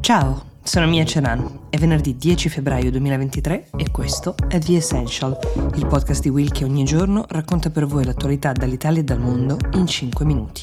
Ciao, sono Mia Ceran. È venerdì 10 febbraio 2023 e questo è The Essential, il podcast di Will che ogni giorno racconta per voi l'attualità dall'Italia e dal mondo in 5 minuti.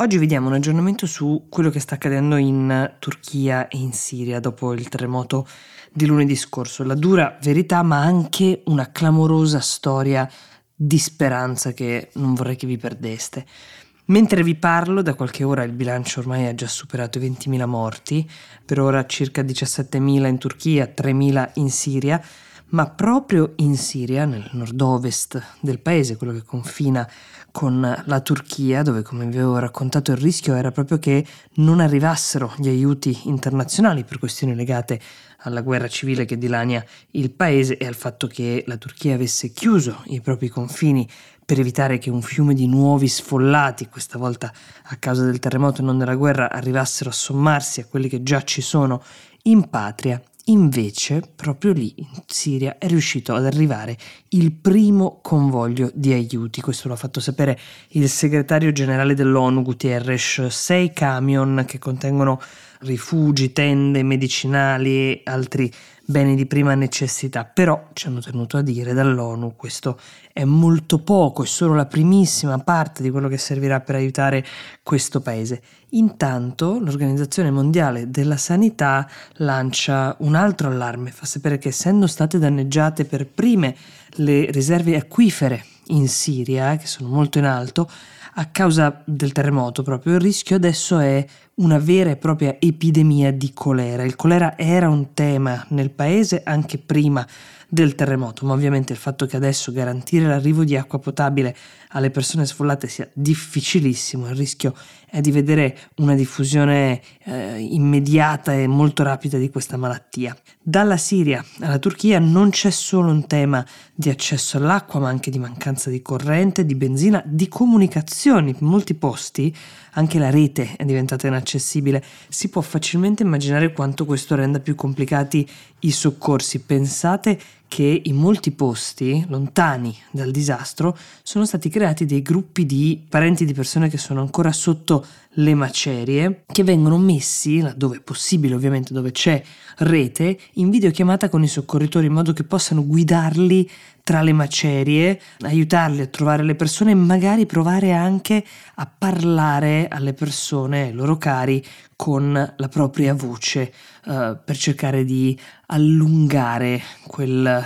Oggi vediamo un aggiornamento su quello che sta accadendo in Turchia e in Siria dopo il terremoto di lunedì scorso. La dura verità, ma anche una clamorosa storia di speranza che non vorrei che vi perdeste. Mentre vi parlo, da qualche ora il bilancio ormai ha già superato i 20.000 morti, per ora circa 17.000 in Turchia, 3.000 in Siria, ma proprio in Siria, nel nord-ovest del paese, quello che confina con la Turchia, dove come vi avevo raccontato il rischio era proprio che non arrivassero gli aiuti internazionali per questioni legate alla guerra civile che dilania il paese e al fatto che la Turchia avesse chiuso i propri confini per evitare che un fiume di nuovi sfollati, questa volta a causa del terremoto e non della guerra, arrivassero a sommarsi a quelli che già ci sono in patria Invece, proprio lì, in Siria, è riuscito ad arrivare il primo convoglio di aiuti. Questo l'ha fatto sapere il segretario generale dell'ONU, Guterres. Sei camion che contengono rifugi, tende, medicinali e altri beni di prima necessità, però ci hanno tenuto a dire dall'ONU questo è molto poco, è solo la primissima parte di quello che servirà per aiutare questo paese. Intanto l'Organizzazione Mondiale della Sanità lancia un altro allarme, fa sapere che essendo state danneggiate per prime le riserve acquifere in Siria, che sono molto in alto, a causa del terremoto proprio il rischio adesso è una vera e propria epidemia di colera. Il colera era un tema nel paese anche prima del terremoto, ma ovviamente il fatto che adesso garantire l'arrivo di acqua potabile alle persone sfollate sia difficilissimo, il rischio è di vedere una diffusione eh, immediata e molto rapida di questa malattia. Dalla Siria alla Turchia non c'è solo un tema di accesso all'acqua, ma anche di mancanza di corrente, di benzina, di comunicazioni. In molti posti anche la rete è diventata inaccessibile. Si può facilmente immaginare quanto questo renda più complicati i soccorsi. Pensate che in molti posti lontani dal disastro sono stati creati dei gruppi di parenti di persone che sono ancora sotto le macerie che vengono messi, laddove è possibile ovviamente, dove c'è rete, in videochiamata con i soccorritori in modo che possano guidarli tra le macerie, aiutarli a trovare le persone e magari provare anche a parlare alle persone, ai loro cari, con la propria voce uh, per cercare di allungare quel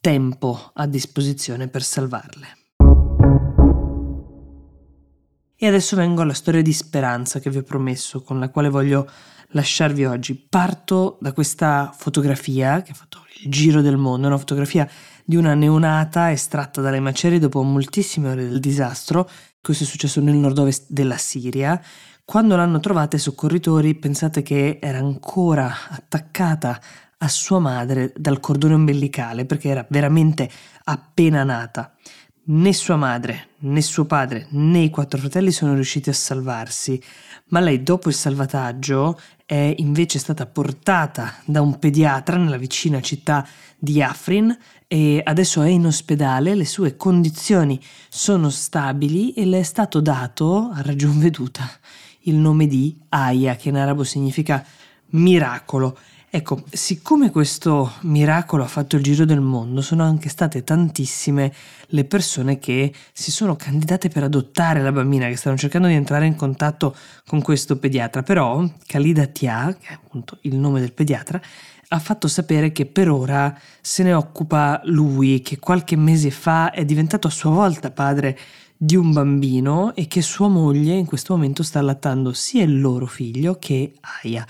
tempo a disposizione per salvarle. E adesso vengo alla storia di speranza che vi ho promesso, con la quale voglio lasciarvi oggi. Parto da questa fotografia che ha fatto il giro del mondo, una fotografia di una neonata estratta dalle macerie dopo moltissime ore del disastro. Questo è successo nel nord-ovest della Siria. Quando l'hanno trovata i soccorritori pensate che era ancora attaccata a sua madre dal cordone ombelicale perché era veramente appena nata. Né sua madre, né suo padre, né i quattro fratelli sono riusciti a salvarsi, ma lei dopo il salvataggio è invece stata portata da un pediatra nella vicina città di Afrin e adesso è in ospedale, le sue condizioni sono stabili e le è stato dato, a ragion veduta, il nome di Aya, che in arabo significa miracolo Ecco, siccome questo miracolo ha fatto il giro del mondo, sono anche state tantissime le persone che si sono candidate per adottare la bambina, che stanno cercando di entrare in contatto con questo pediatra. Però Khalida Tia, che è appunto il nome del pediatra, ha fatto sapere che per ora se ne occupa lui, che qualche mese fa è diventato a sua volta padre di un bambino e che sua moglie in questo momento sta allattando sia il loro figlio che Aya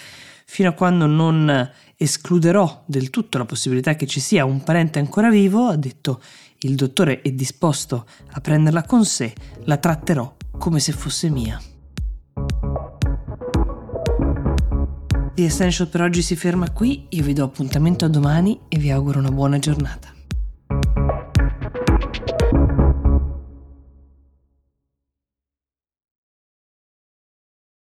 fino a quando non escluderò del tutto la possibilità che ci sia un parente ancora vivo, ha detto il dottore è disposto a prenderla con sé, la tratterò come se fosse mia. The Essential per oggi si ferma qui, io vi do appuntamento a domani e vi auguro una buona giornata.